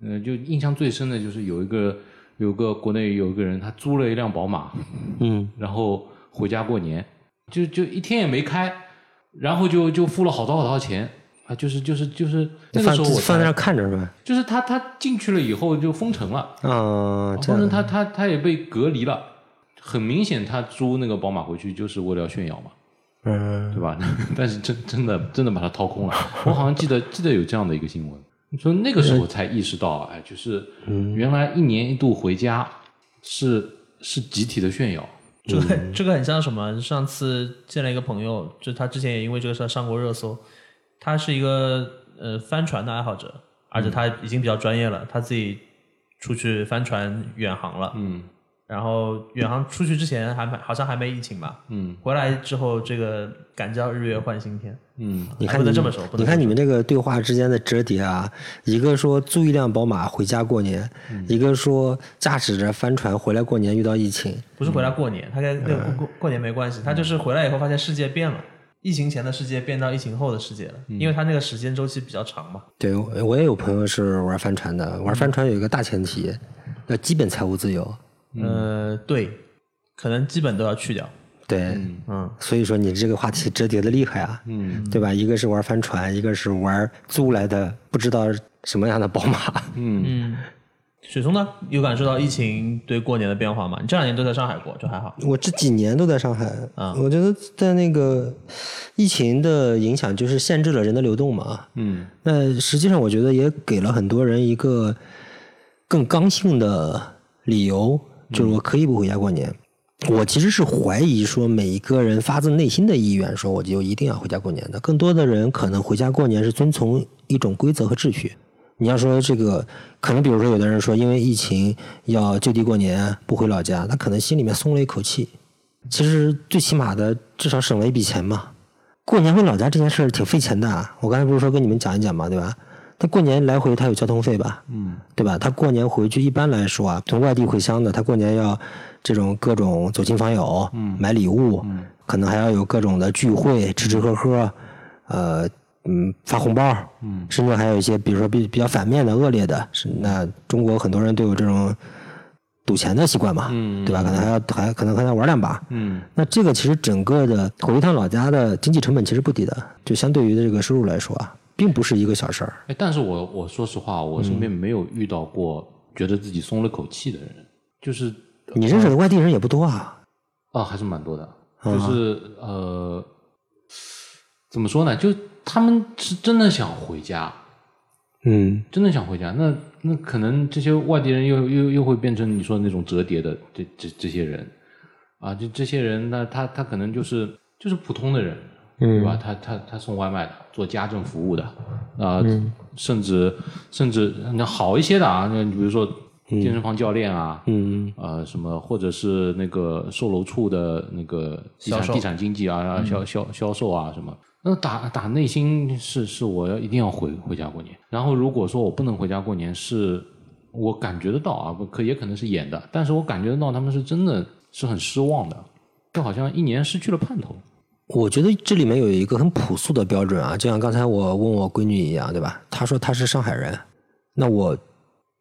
呃，就印象最深的就是有一个有个国内有一个人，他租了一辆宝马，嗯，然后回家过年，就就一天也没开，然后就就付了好多好多钱。啊，就是就是就是那个时候我才放在那看着是吧？就是他他进去了以后就封城了，啊，封城他他他也被隔离了，很明显他租那个宝马回去就是为了要炫耀嘛，嗯，对吧？但是真真的真的把它掏空了，我好像记得记得有这样的一个新闻，所以那个时候才意识到，哎，就是原来一年一度回家是是集体的炫耀，这个这个很像什么？上次见了一个朋友，就他之前也因为这个事儿上过热搜。他是一个呃帆船的爱好者，而且他已经比较专业了，他自己出去帆船远航了。嗯然后远航出去之前还没好像还没疫情吧？嗯回来之后这个敢叫日月换新天，嗯你看你不能这么说，你看你们这个对话之间的折叠啊，一个说租一辆宝马回家过年，一个说驾驶着帆船回来过年遇到疫情，不是回来过年，他跟那个过过过年没关系，他就是回来以后发现世界变了。疫情前的世界变到疫情后的世界了，因为他那个时间周期比较长嘛。对我我也有朋友是玩帆船的，玩帆船有一个大前提，要基本财务自由。呃，对，可能基本都要去掉。对，嗯，所以说你这个话题折叠的厉害啊，嗯对吧？一个是玩帆船，一个是玩租来的不知道什么样的宝马。嗯嗯，雪松呢，有感受到疫情对过年的变化吗？你这两年都在上海过，就还好。我这几年都在上海，啊我觉得在那个疫情的影响，就是限制了人的流动嘛。嗯那实际上，我觉得也给了很多人一个更刚性的理由，就是我可以不回家过年。我其实是怀疑说，每一个人发自内心的意愿，说我就一定要回家过年的。更多的人可能回家过年是遵从一种规则和秩序。你要说这个，可能比如说有的人说，因为疫情要就地过年，不回老家，他可能心里面松了一口气。其实最起码的，至少省了一笔钱嘛。过年回老家这件事儿挺费钱的啊，我刚才不是说跟你们讲一讲嘛，对吧？他过年来回他有交通费吧，嗯对吧？他过年回去一般来说啊，从外地回乡的，他过年要这种各种走亲访友，嗯买礼物，嗯可能还要有各种的聚会，吃吃喝喝，呃，嗯，发红包，嗯甚至还有一些，比如说比比较反面的、恶劣的，是那中国很多人都有这种赌钱的习惯嘛，嗯对吧？可能还要还可能还要玩两把，嗯那这个其实整个的回一趟老家的经济成本其实不低的，就相对于这个收入来说啊，并不是一个小事儿。哎，但是我我说实话，我身边没有遇到过觉得自己松了口气的人，就是你认识的外地人也不多啊，啊，还是蛮多的，就是呃，怎么说呢？就他们是真的想回家，嗯。真的想回家，那那可能这些外地人又又又会变成你说的那种折叠的这这这些人。啊，就这些人那他他可能就是就是普通的人，对吧？他他他送外卖的，做家政服务的啊，甚至甚至那好一些的啊，那你比如说健身房教练啊，嗯呃，什么或者是那个售楼处的那个地产地产经济啊，销销销售啊什么。那打打内心是是我要一定要回回家过年。然后如果说我不能回家过年，是我感觉得到啊，不可也可能是演的，但是我感觉得到他们是真的是很失望的，就好像一年失去了盼头。我觉得这里面有一个很朴素的标准啊，就像刚才我问我闺女一样，对吧？她说她是上海人，那我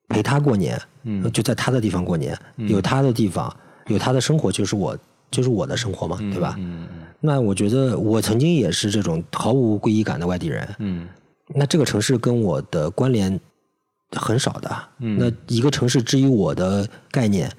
陪她过年，嗯就在她的地方过年，有她的地方，有她的生活，就是我就是我的生活嘛，对吧？嗯那我觉得我曾经也是这种毫无归依感的外地人，嗯那这个城市跟我的关联很少的。嗯那一个城市至于我的概念，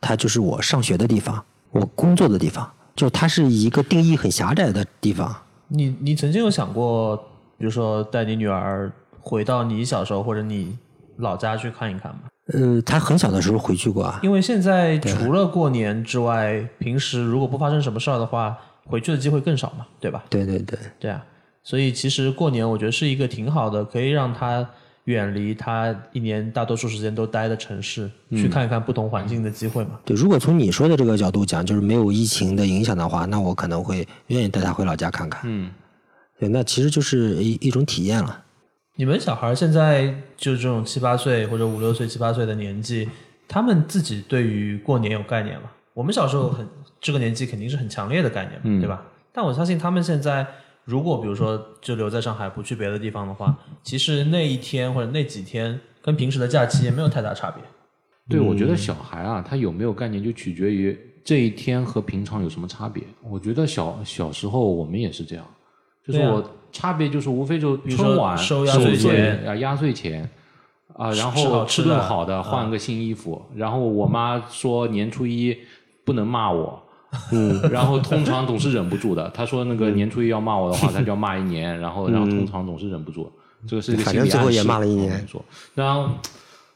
它就是我上学的地方，我工作的地方，就它是一个定义很狭窄的地方。你你曾经有想过，比如说带你女儿回到你小时候或者你老家去看一看吗？呃，她很小的时候回去过啊，因为现在除了过年之外，平时如果不发生什么事儿的话，回去的机会更少嘛，对吧？对对对，对啊，所以其实过年我觉得是一个挺好的，可以让他远离他一年大多数时间都待的城市，去看一看不同环境的机会嘛。对。如果从你说的这个角度讲，就是没有疫情的影响的话，那我可能会愿意带他回老家看看。嗯对，那其实就是一一种体验了。你们小孩现在就这种七八岁或者五六岁、七八岁的年纪，他们自己对于过年有概念吗？我们小时候很这个年纪肯定是很强烈的概念嘛，嗯对吧？但我相信他们现在如果比如说就留在上海不去别的地方的话，其实那一天或者那几天跟平时的假期也没有太大差别。对，我觉得小孩啊，他有没有概念就取决于这一天和平常有什么差别。我觉得小小时候我们也是这样，就是我差别就是无非就春晚收压岁钱啊，压岁钱啊，然后吃顿好的，换个新衣服。然后我妈说年初一不能骂我。嗯，然后通常总是忍不住的。他说那个年初一要骂我的话，他就要骂一年。然后，然后通常总是忍不住，这个是一个反心理暗示正最后也骂了一年然后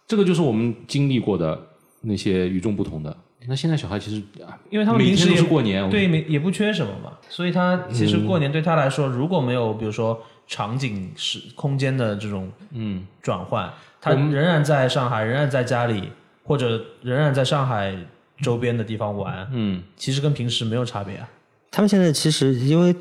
这个就是我们经历过的那些与众不同的。那现在小孩其实，啊因为他们平时也都是过年，对，没也不缺什么嘛，所以他其实过年对他来说，如果没有比如说场景是空间的这种嗯，转换，他仍然在上海，仍然在家里，或者仍然在上海周边的地方玩，嗯，其实跟平时没有差别啊。他们现在其实因为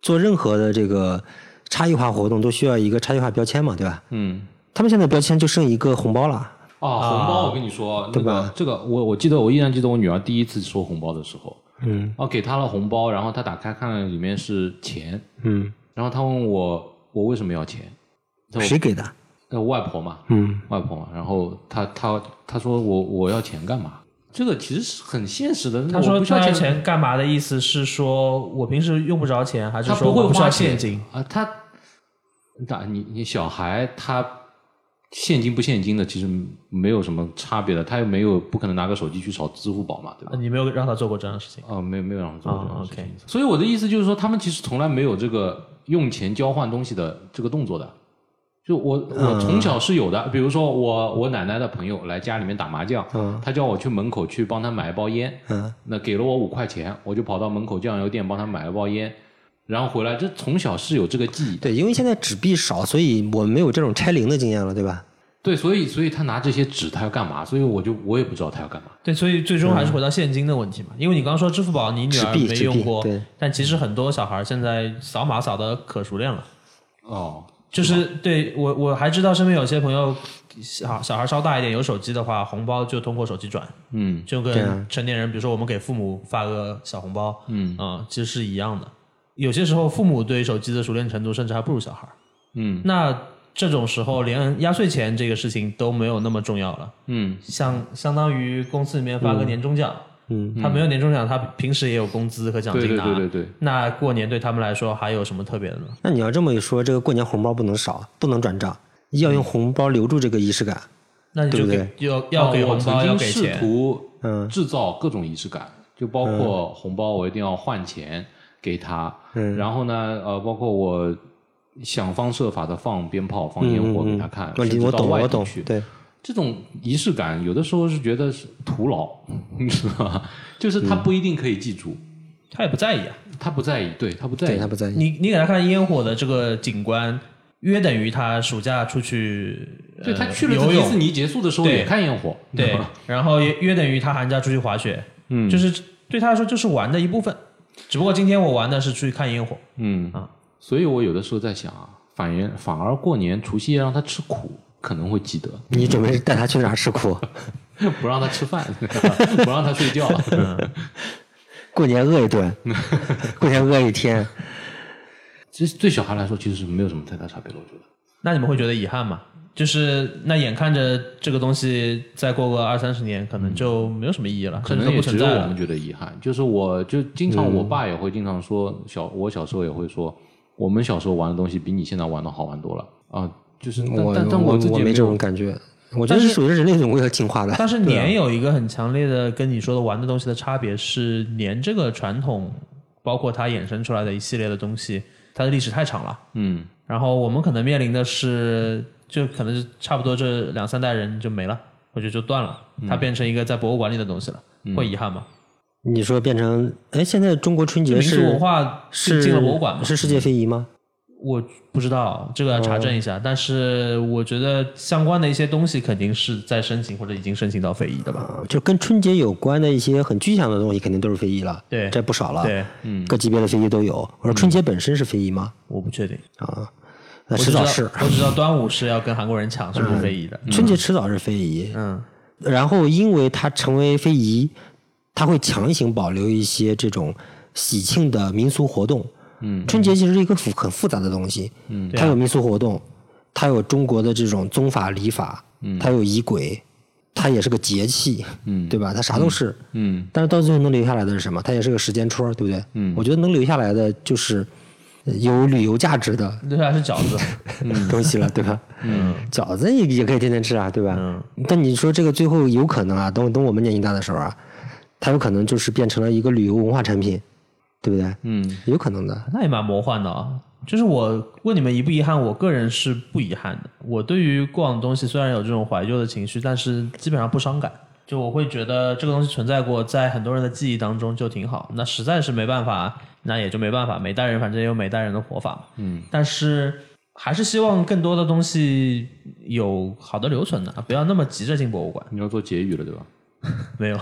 做任何的这个差异化活动都需要一个差异化标签嘛，对吧？嗯。他们现在标签就剩一个红包了。啊，红包，我跟你说，那对吧个这个，我我记得，我依然记得我女儿第一次收红包的时候，嗯哦，给她了红包，然后她打开看里面是钱，嗯，然后她问我我为什么要钱，她谁给的？呃外婆嘛，嗯，外婆嘛，然后她她她说我我要钱干嘛？这个其实是很现实的。他说不需要钱干嘛的意思是说我平时用不着钱，还是说不会花现金？啊，他，打你你小孩他现金不现金的其实没有什么差别的，他又没有不可能拿个手机去扫支付宝嘛，对吧？呃你没有让他做过这样的事情。哦，没有没有让他做这样的事情。，OK 所以我的意思就是说，他们其实从来没有这个用钱交换东西的这个动作的。就我我从小是有的，比如说我我奶奶的朋友来家里面打麻将，嗯他叫我去门口去帮他买一包烟，嗯那给了我五块钱，我就跑到门口酱油店帮他买了包烟，然后回来，这从小是有这个记忆的。对，因为现在纸币少，所以我们没有这种拆零的经验了，对吧？对，所以所以他拿这些纸他要干嘛？所以我就我也不知道他要干嘛。对，所以最终还是回到现金的问题嘛。因为你刚刚说支付宝，你女儿没用过对，但其实很多小孩现在扫码扫的可熟练了。哦，就是对我我还知道身边有些朋友小小孩稍大一点有手机的话，红包就通过手机转，嗯就跟成年人，比如说我们给父母发个小红包，嗯啊、其实是一样的。有些时候父母对手机的熟练程度甚至还不如小孩儿。嗯那这种时候，连压岁钱这个事情都没有那么重要了。嗯像相当于公司里面发个年终奖，嗯，他没有年终奖，他平时也有工资和奖对对金拿。对对对，那过年对他们来说还有什么特别的呢？那你要这么一说，这个过年红包不能少，不能转账，要用红包留住这个仪式感。那你就对给要要给红包，要曾经试给钱。图嗯制造各种仪式感，就包括红包，我一定要换钱给他。嗯然后呢，呃，包括我想方设法的放鞭炮、放烟火给他看，问题嗯我甚至到懂我懂外地去，。对，这种仪式感，有的时候是觉得是徒劳，你知道吧？就是他不一定可以记住，他也不在意啊。他不在意，对他不在意对他。不在意。你你给他看烟火的这个景观，约等于他暑假出去对他呃去了，迪士尼，结束的时候对也看烟火，对，然后也约等于他寒假出去滑雪，嗯就是对他来说就是玩的一部分。只不过今天我玩的是出去看烟火，嗯啊，所以我有的时候在想啊，反而反而过年除夕夜让他吃苦，可能会记得，你准备带他去哪儿吃苦？不让他吃饭，不让他睡觉。过年饿一顿，过年饿一天。其实对小孩来说，其实是没有什么太大差别的，我觉得。那你们会觉得遗憾吗？就是那眼看着这个东西再过个二三十年，可能就没有什么意义了，可能也不存在了只有我们。觉得遗憾。就是我就经常，我爸也会经常说，小我小时候也会说，我们小时候玩的东西比你现在玩的好玩多了啊。就是，但我但但我自己也有我没这种感觉，我觉得是属于人类总归要进化的。但是年有一个很强烈的跟你说的玩的东西的差别是，年这个传统，包括它衍生出来的一系列的东西，它的历史太长了。嗯然后我们可能面临的是，就可能是差不多这两三代人就没了，或者就断了，它变成一个在博物馆里的东西了，会遗憾吗？你说变成哎，现在中国春节民俗是文化是进了博物馆吗？是世界非遗吗？我不知道，这个要查证一下。但是我觉得相关的一些东西肯定是在申请或者已经申请到非遗的吧？啊，就跟春节有关的一些很具象的东西，肯定都是非遗了。对这不少了。对，嗯各级别的非遗都有。我说春节本身是非遗吗？我不确定，啊，那迟早是。我只知道端午是要跟韩国人抢，是不非遗的。春节迟早是非遗。嗯，然后因为它成为非遗，它会强行保留一些这种喜庆的民俗活动，嗯，春节其实是一个复很复杂的东西，嗯。它有民俗活动，它有中国的这种宗法礼法，嗯。它有仪轨，它也是个节气，嗯。对吧？它啥都是，嗯。但是到最后能留下来的是什么？它也是个时间戳，对不对？嗯。我觉得能留下来的就是呃有旅游价值的留下来是饺子，东西了，对吧？嗯。饺子也也可以天天吃啊，对吧？嗯。但你说这个最后有可能啊，等等我们年纪大的时候啊，它有可能就是变成了一个旅游文化产品，对不对？嗯有可能的。那也蛮魔幻的啊。就是我问你们遗不遗憾，我个人是不遗憾的。我对于过往的东西虽然有这种怀旧的情绪，但是基本上不伤感。就我会觉得这个东西存在过，在很多人的记忆当中就挺好。那实在是没办法，那也就没办法。每代人反正也有每代人的活法嘛。嗯，但是还是希望更多的东西有好的留存的，不要那么急着进博物馆。你要做结语了对吧？没有，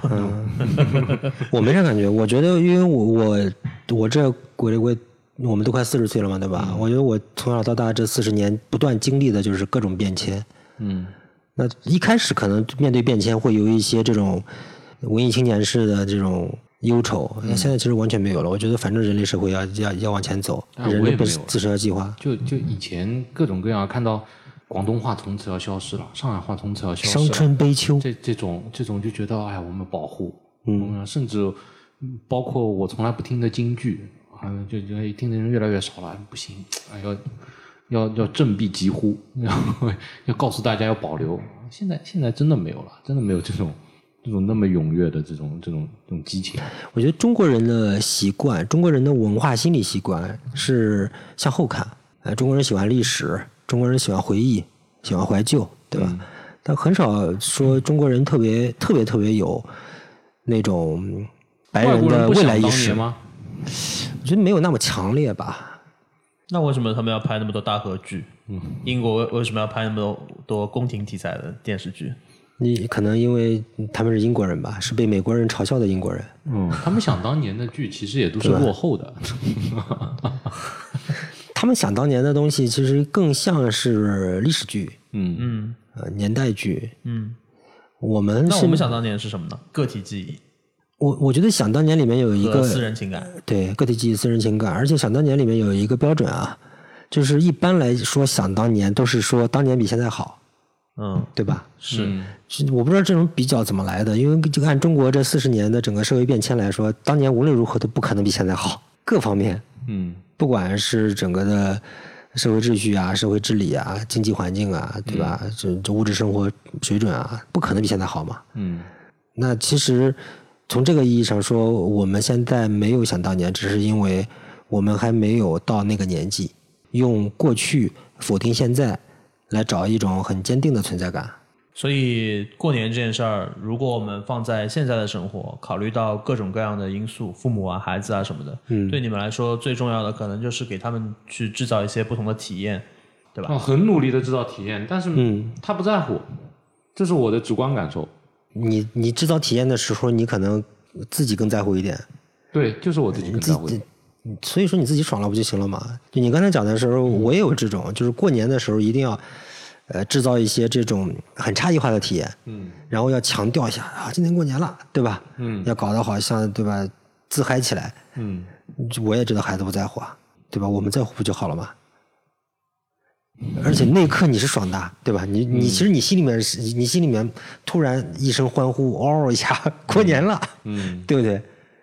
我没啥感觉，我觉得，因为我我我这我我我们都快四十岁了嘛，对吧？我觉得我从小到大这四十年不断经历的就是各种变迁。嗯那一开始可能面对变迁会有一些这种文艺青年式的这种忧愁，那现在其实完全没有了。我觉得反正人类社会要要要往前走，啊人类不我也没有自身要计划。就就以前各种各样看到广东话从此要消失了，上海话从此要消失了，春悲秋，这这种这种就觉得哎，我们保护，嗯，甚至嗯包括我从来不听的京剧，啊，就觉得听的人越来越少了，不行，哎要要要振臂疾呼，然 后要告诉大家要保留。现在现在真的没有了，真的没有这种这种那么踊跃的这种这种这种激情。我觉得中国人的习惯，中国人的文化心理习惯是向后看。呃，中国人喜欢历史，中国人喜欢回忆，喜欢怀旧，对吧？但很少说中国人特别特别特别有那种白人外国人的未不想来意识当年。吗？我觉得没有那么强烈吧。那为什么他们要拍那么多大合剧？嗯，英国为为什么要拍那么多多宫廷题材的电视剧？你可能因为他们是英国人吧，是被美国人嘲笑的英国人。嗯，他们想当年的剧其实也都是落后的。他们想当年的东西，其实更像是历史剧、嗯嗯呃年代剧。嗯，我们那我们想当年是什么呢？个体记忆我我觉得想当年里面有一个私人情感。对个体记忆、私人情感，而且想当年里面有一个标准啊，就是一般来说想当年都是说当年比现在好，嗯，对吧？是。嗯是我不知道这种比较怎么来的，因为就按中国这四十年的整个社会变迁来说，当年无论如何都不可能比现在好，各方面，嗯不管是整个的社会秩序啊、社会治理啊、经济环境啊，对吧？这这物质生活水准啊，不可能比现在好嘛。嗯那其实从这个意义上说，我们现在没有想当年，只是因为我们还没有到那个年纪，用过去否定现在，来找一种很坚定的存在感。所以过年这件事儿，如果我们放在现在的生活，考虑到各种各样的因素，父母啊、孩子啊什么的，嗯对你们来说最重要的可能就是给他们去制造一些不同的体验，对吧？啊，很努力的制造体验，但是嗯他不在乎，这是我的主观感受。你你制造体验的时候，你可能自己更在乎一点，对，就是我自己更在乎。所以说你自己爽了不就行了嘛？就你刚才讲的时候，我也有这种，就是过年的时候一定要，呃，制造一些这种很差异化的体验，嗯然后要强调一下啊，今年过年了，对吧？嗯要搞得好像对吧，自嗨起来。嗯我也知道孩子不在乎啊，对吧？我们在乎不就好了吗？而且那一刻你是爽的，对吧？你你其实你心里面是，你心里面突然一声欢呼，嗷一下，过年了，嗯 对不对？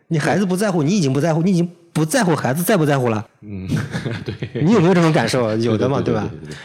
你孩子不在乎，你已经不在乎，你已经不在乎孩子在不在乎了。嗯，对，你有没有这种感受？有的嘛，吧？对对对对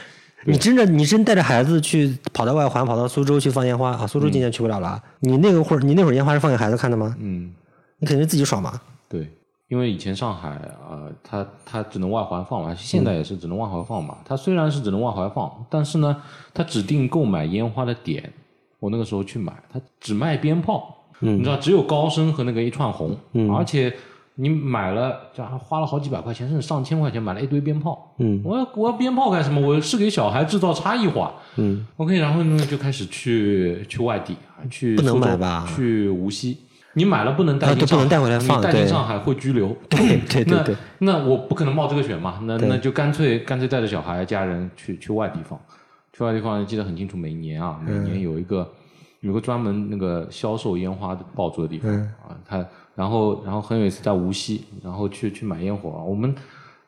你真的，你真带着孩子去跑到外环，跑到苏州去放烟花啊？苏州今年去不了了啊。你那个会儿，你那会儿烟花是放给孩子看的吗？嗯，你肯定自己爽嘛。对，因为以前上海呃，它它只能外环放嘛，现在也是只能外环放嘛。它虽然是只能外环放，但是呢，它指定购买烟花的点，我那个时候去买，它只卖鞭炮，你知道，只有高升和那个一串红，而且你买了，这还花了好几百块钱，甚至上千块钱买了一堆鞭炮。嗯我要我要鞭炮干什么？我是给小孩制造差异化。嗯 OK，然后呢就开始去去外地，去不能买吧去无锡，你买了不能带啊进上海，对不能带回来放你带进上海会拘留。对对 对对，那那我不可能冒这个险嘛，那那就干脆干脆带着小孩家人去去外地放，去外地放记得很清楚，每年啊每年有一个、有个专门那个销售烟花的爆竹的地方、嗯啊，他然后然后很有一次在无锡，然后去去买烟火，我们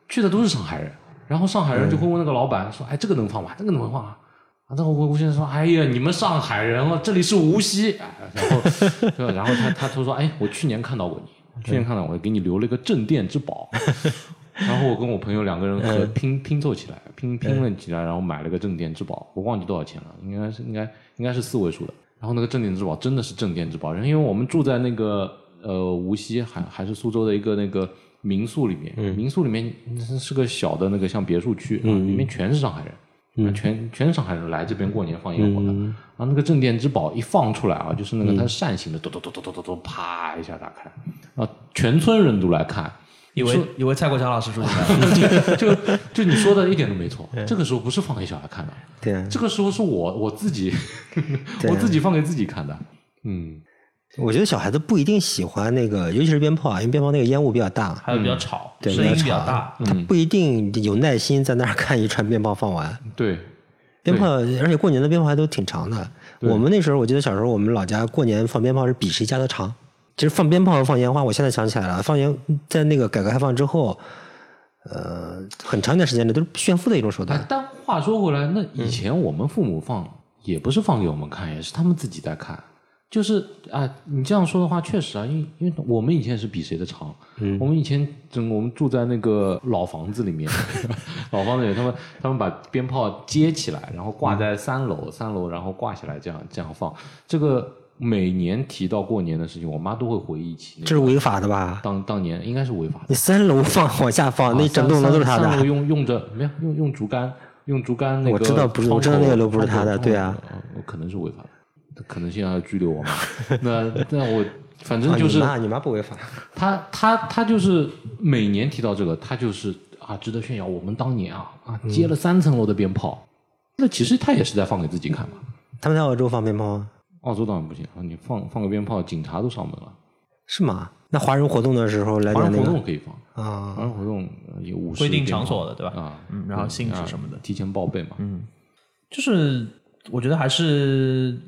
去的都是上海人，然后上海人就会问那个老板说：“哎，这个能放吗？这个能放啊？”啊，那我吴先生说：“哎呀，你们上海人哦，这里是无锡。”然后？然后 他他他说：“哎，我去年看到过你，去年看到我给你留了一个镇店之宝。”然后我跟我朋友两个人合拼拼凑起来，拼拼了起来，然后买了个镇店之宝，我忘记多少钱了，应该是应该应该是四位数的。然后那个镇店之宝真的是镇店之宝，因为我们住在那个呃无锡还还是苏州的一个那个民宿里面，民宿里面是个小的那个像别墅区，里面全是上海人，全全是上海人来这边过年放烟火的。然后那个镇店之宝一放出来啊，就是那个它是扇形的，咚咚咚咚咚咚咚，啪一下打开，啊，全村人都来看。以为以为蔡国强老师住进来，就就你说的一点都没错。这个时候不是放给小孩看的，对，这个时候是我我自己，我自己放给自己看的。嗯，我觉得小孩子不一定喜欢那个，尤其是鞭炮啊，因为鞭炮那个烟雾比较大，还有比较吵，对，声音比较大，他不一定有耐心在那儿 看一串鞭炮放完。对，鞭炮，而且过年的鞭炮还都挺长的。我们那时候，我记得小时候，我们老家过年放鞭炮是比谁家的长。其实放鞭炮和放烟花，我现在想起来了，放烟在那个改革开放之后，呃，很长一段时间内都是炫富的一种手段。但话说回来，那以前我们父母放也不是放给我们看，也是他们自己在看。就是啊，你这样说的话，确实啊，因为因为我们以前是比谁的长。嗯。我们以前整我们住在那个老房子里面，老房子里，他们他们把鞭炮接起来，然后挂在三楼，三楼然后挂起来，这样这样放这个。每年提到过年的事情，我妈都会回忆起。这是违法的吧？当当年应该是违法的。你三楼放往下放，那整栋楼都是他的。三楼用用着没有用用竹竿，用竹竿那个。我知道不是，我知道那个楼不是他的，对啊。可能是违法的，可能性要拘留我 妈。那那我反正就是。你妈你妈不违法。他他他就是每年提到这个，他就是啊，值得炫耀。我们当年啊啊接了三层楼的鞭炮，那其实他也是在放给自己看嘛。他们在澳洲放鞭炮吗？澳洲当然不行啊！你放放个鞭炮，警察都上门了。是吗？那华人活动的时候来点那个活动可以放啊。华人活动有五规定场所的，对吧？啊，嗯，然后性质什么的，提前报备嘛。嗯，就是我觉得还是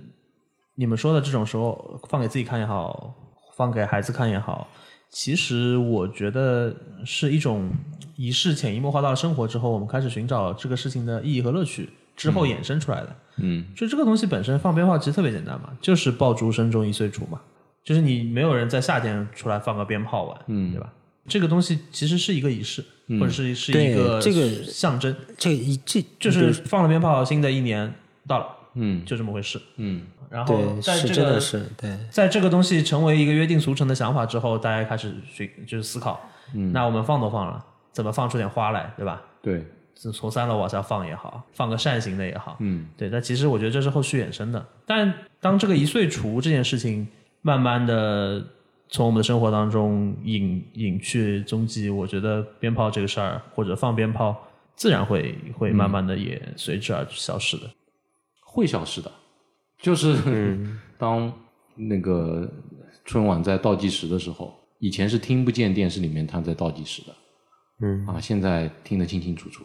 你们说的这种时候，放给自己看也好，放给孩子看也好，其实我觉得是一种仪式，潜移默化到了生活之后，我们开始寻找这个事情的意义和乐趣。之后衍生出来的，嗯，就这个东西本身放鞭炮其实特别简单嘛，就是爆竹声中一岁除嘛，就是你没有人在夏天出来放个鞭炮玩，嗯，对吧？这个东西其实是一个仪式，或者是是一个这个象征，这一这就是放了鞭炮，新的一年到了，嗯，就这么回事，嗯，然后在这个是对，在这个东西成为一个约定俗成的想法之后，大家开始去就是思考，嗯，那我们放都放了，怎么放出点花来，对吧？对。从三楼往下放也好，放个扇形的也好，嗯，对。但其实我觉得这是后续衍生的。但当这个一岁除这件事情慢慢的从我们的生活当中隐隐去踪迹，我觉得鞭炮这个事儿或者放鞭炮，自然会会慢慢的也随之而消失的，会消失的。就是 当那个春晚在倒计时的时候，以前是听不见电视里面他在倒计时的，嗯啊，现在听得清清楚楚。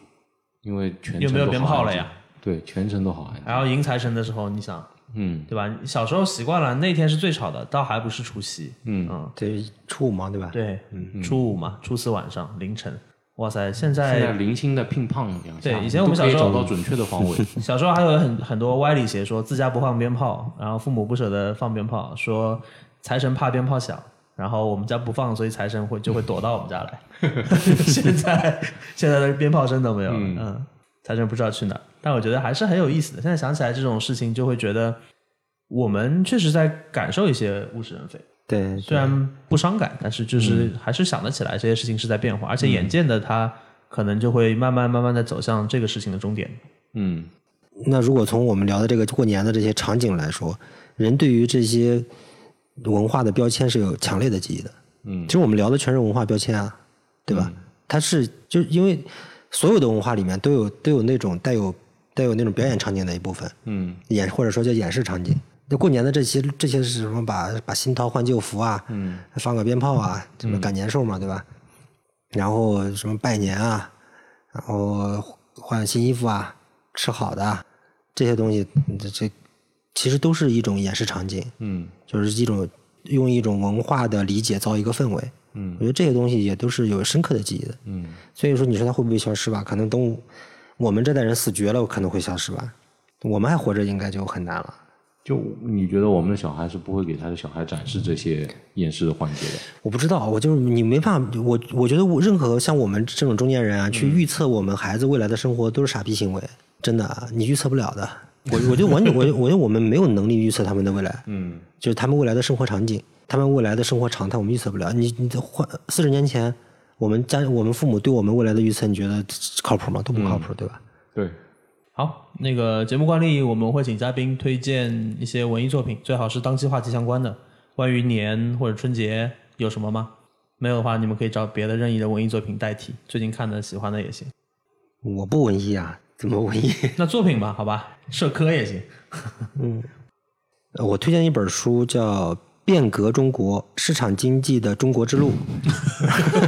因为全有没有鞭炮了呀？对，全程都好安静。然后迎财神的时候，你想，嗯，对吧？小时候习惯了，那天是最吵的，倒还不是除夕，嗯嗯，对，初五嘛，对吧？对，嗯初五嘛，初四晚上凌晨，哇塞，现在现在零星的乒乓两下，对，以前我们小时候找到准确的方位。小时候还有很很多歪理邪说，自家不放鞭炮，然后父母不舍得放鞭炮，说财神怕鞭炮响。然后我们家不放，所以财神会就会躲到我们家来。现在现在的鞭炮声都没有了，嗯，财神不知道去哪。但我觉得还是很有意思的。现在想起来这种事情，就会觉得我们确实在感受一些物是人非。对，虽然不伤感，但是就是还是想得起来这些事情是在变化，而且眼见的它可能就会慢慢慢慢的走向这个事情的终点。嗯，那如果从我们聊的这个过年的这些场景来说，人对于这些。文化的标签是有强烈的记忆的，嗯，其实我们聊的全是文化标签啊，对吧？它是就因为所有的文化里面都有都有那种带有带有那种表演场景的一部分，嗯，演或者说叫演示场景。那过年的这些这些是什么？把把新桃换旧符啊，嗯，放个鞭炮啊，什么赶年兽嘛，对吧？然后什么拜年啊，然后换新衣服啊，吃好的这些东西，这这。其实都是一种演示场景，嗯，就是一种用一种文化的理解造一个氛围，嗯，我觉得这些东西也都是有深刻的记忆的。嗯，所以说你说它会不会消失吧？可能等我们这代人死绝了，可能会消失吧。我们还活着，应该就很难了。就你觉得我们的小孩是不会给他的小孩展示这些演示的环节的？我不知道，我就是你没办法，我我觉得我任何像我们这种中年人啊，去预测我们孩子未来的生活都是傻逼行为，真的，你预测不了的。我我就完全我我觉得我们没有能力预测他们的未来，嗯，就是他们未来的生活场景，他们未来的生活常态，我们预测不了。你你换四十年前，我们家我们父母对我们未来的预测，你觉得靠谱吗？都不靠谱，对吧？对。好，那个节目惯例，我们会请嘉宾推荐一些文艺作品，最好是当期话题相关的。关于年或者春节有什么吗？没有的话，你们可以找别的任意的文艺作品代替。最近看的、喜欢的也行。我不文艺啊，怎么文艺？那作品吧，好吧，社科也行。嗯，我推荐一本书，叫《变革中国：市场经济的中国之路》。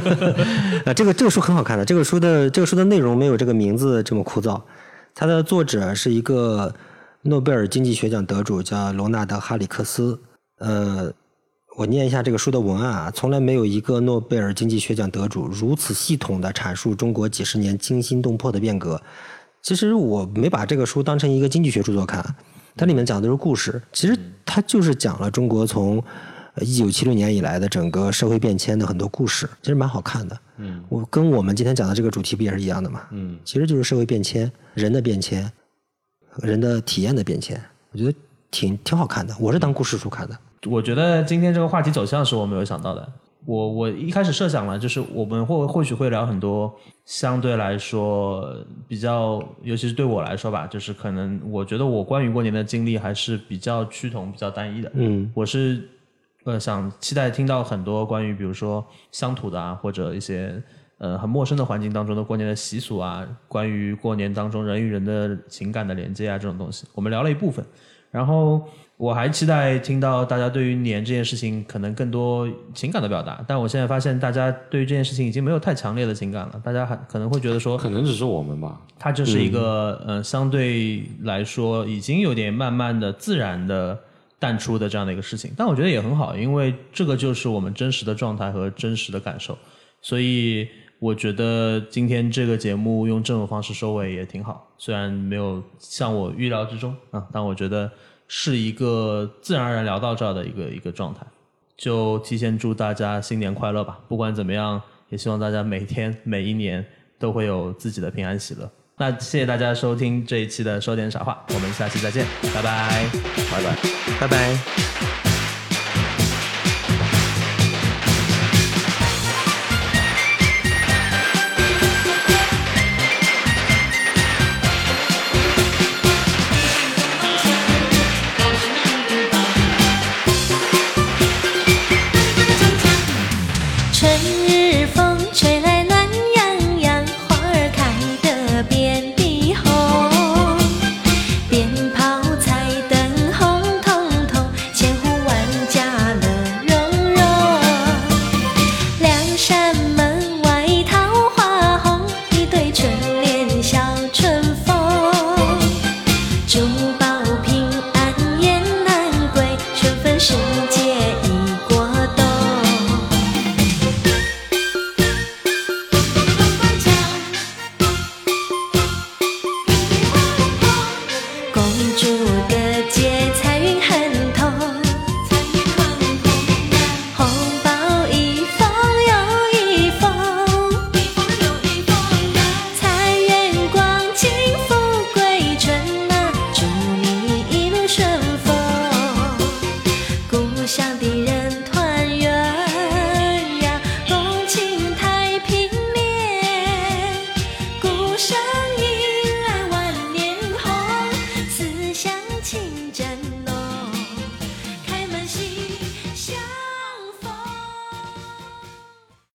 啊，这个这个书很好看的。这个书的这个书的内容没有这个名字这么枯燥。它的作者是一个诺贝尔经济学奖得主，叫罗纳德·哈里克斯。呃，我念一下这个书的文案啊，从来没有一个诺贝尔经济学奖得主如此系统的阐述中国几十年惊心动魄的变革。其实我没把这个书当成一个经济学著作看，它里面讲的是故事。其实它就是讲了中国从一九七六年以来的整个社会变迁的很多故事，其实蛮好看的。嗯，我跟我们今天讲的这个主题不也是一样的吗？嗯，其实就是社会变迁。人的变迁，人的体验的变迁，我觉得挺挺好看的。我是当故事书看的。我觉得今天这个话题走向是我没有想到的。我我一开始设想了，就是我们或或许会聊很多相对来说比较，尤其是对我来说吧，就是可能我觉得我关于过年的经历还是比较趋同、比较单一的。嗯，我是呃想期待听到很多关于比如说乡土的啊，或者一些。呃，很陌生的环境当中的过年的习俗啊，关于过年当中人与人的情感的连接啊，这种东西，我们聊了一部分。然后我还期待听到大家对于年这件事情可能更多情感的表达。但我现在发现，大家对于这件事情已经没有太强烈的情感了。大家还可能会觉得说，可能只是我们吧。它就是一个呃，相对来说已经有点慢慢的自然的淡出的这样的一个事情。但我觉得也很好，因为这个就是我们真实的状态和真实的感受，所以。我觉得今天这个节目用这种方式收尾也挺好，虽然没有像我预料之中啊，但我觉得是一个自然而然聊到这儿的一个一个状态。就提前祝大家新年快乐吧！不管怎么样，也希望大家每天每一年都会有自己的平安喜乐。那谢谢大家收听这一期的说点傻话，我们下期再见，拜拜，拜拜，拜拜。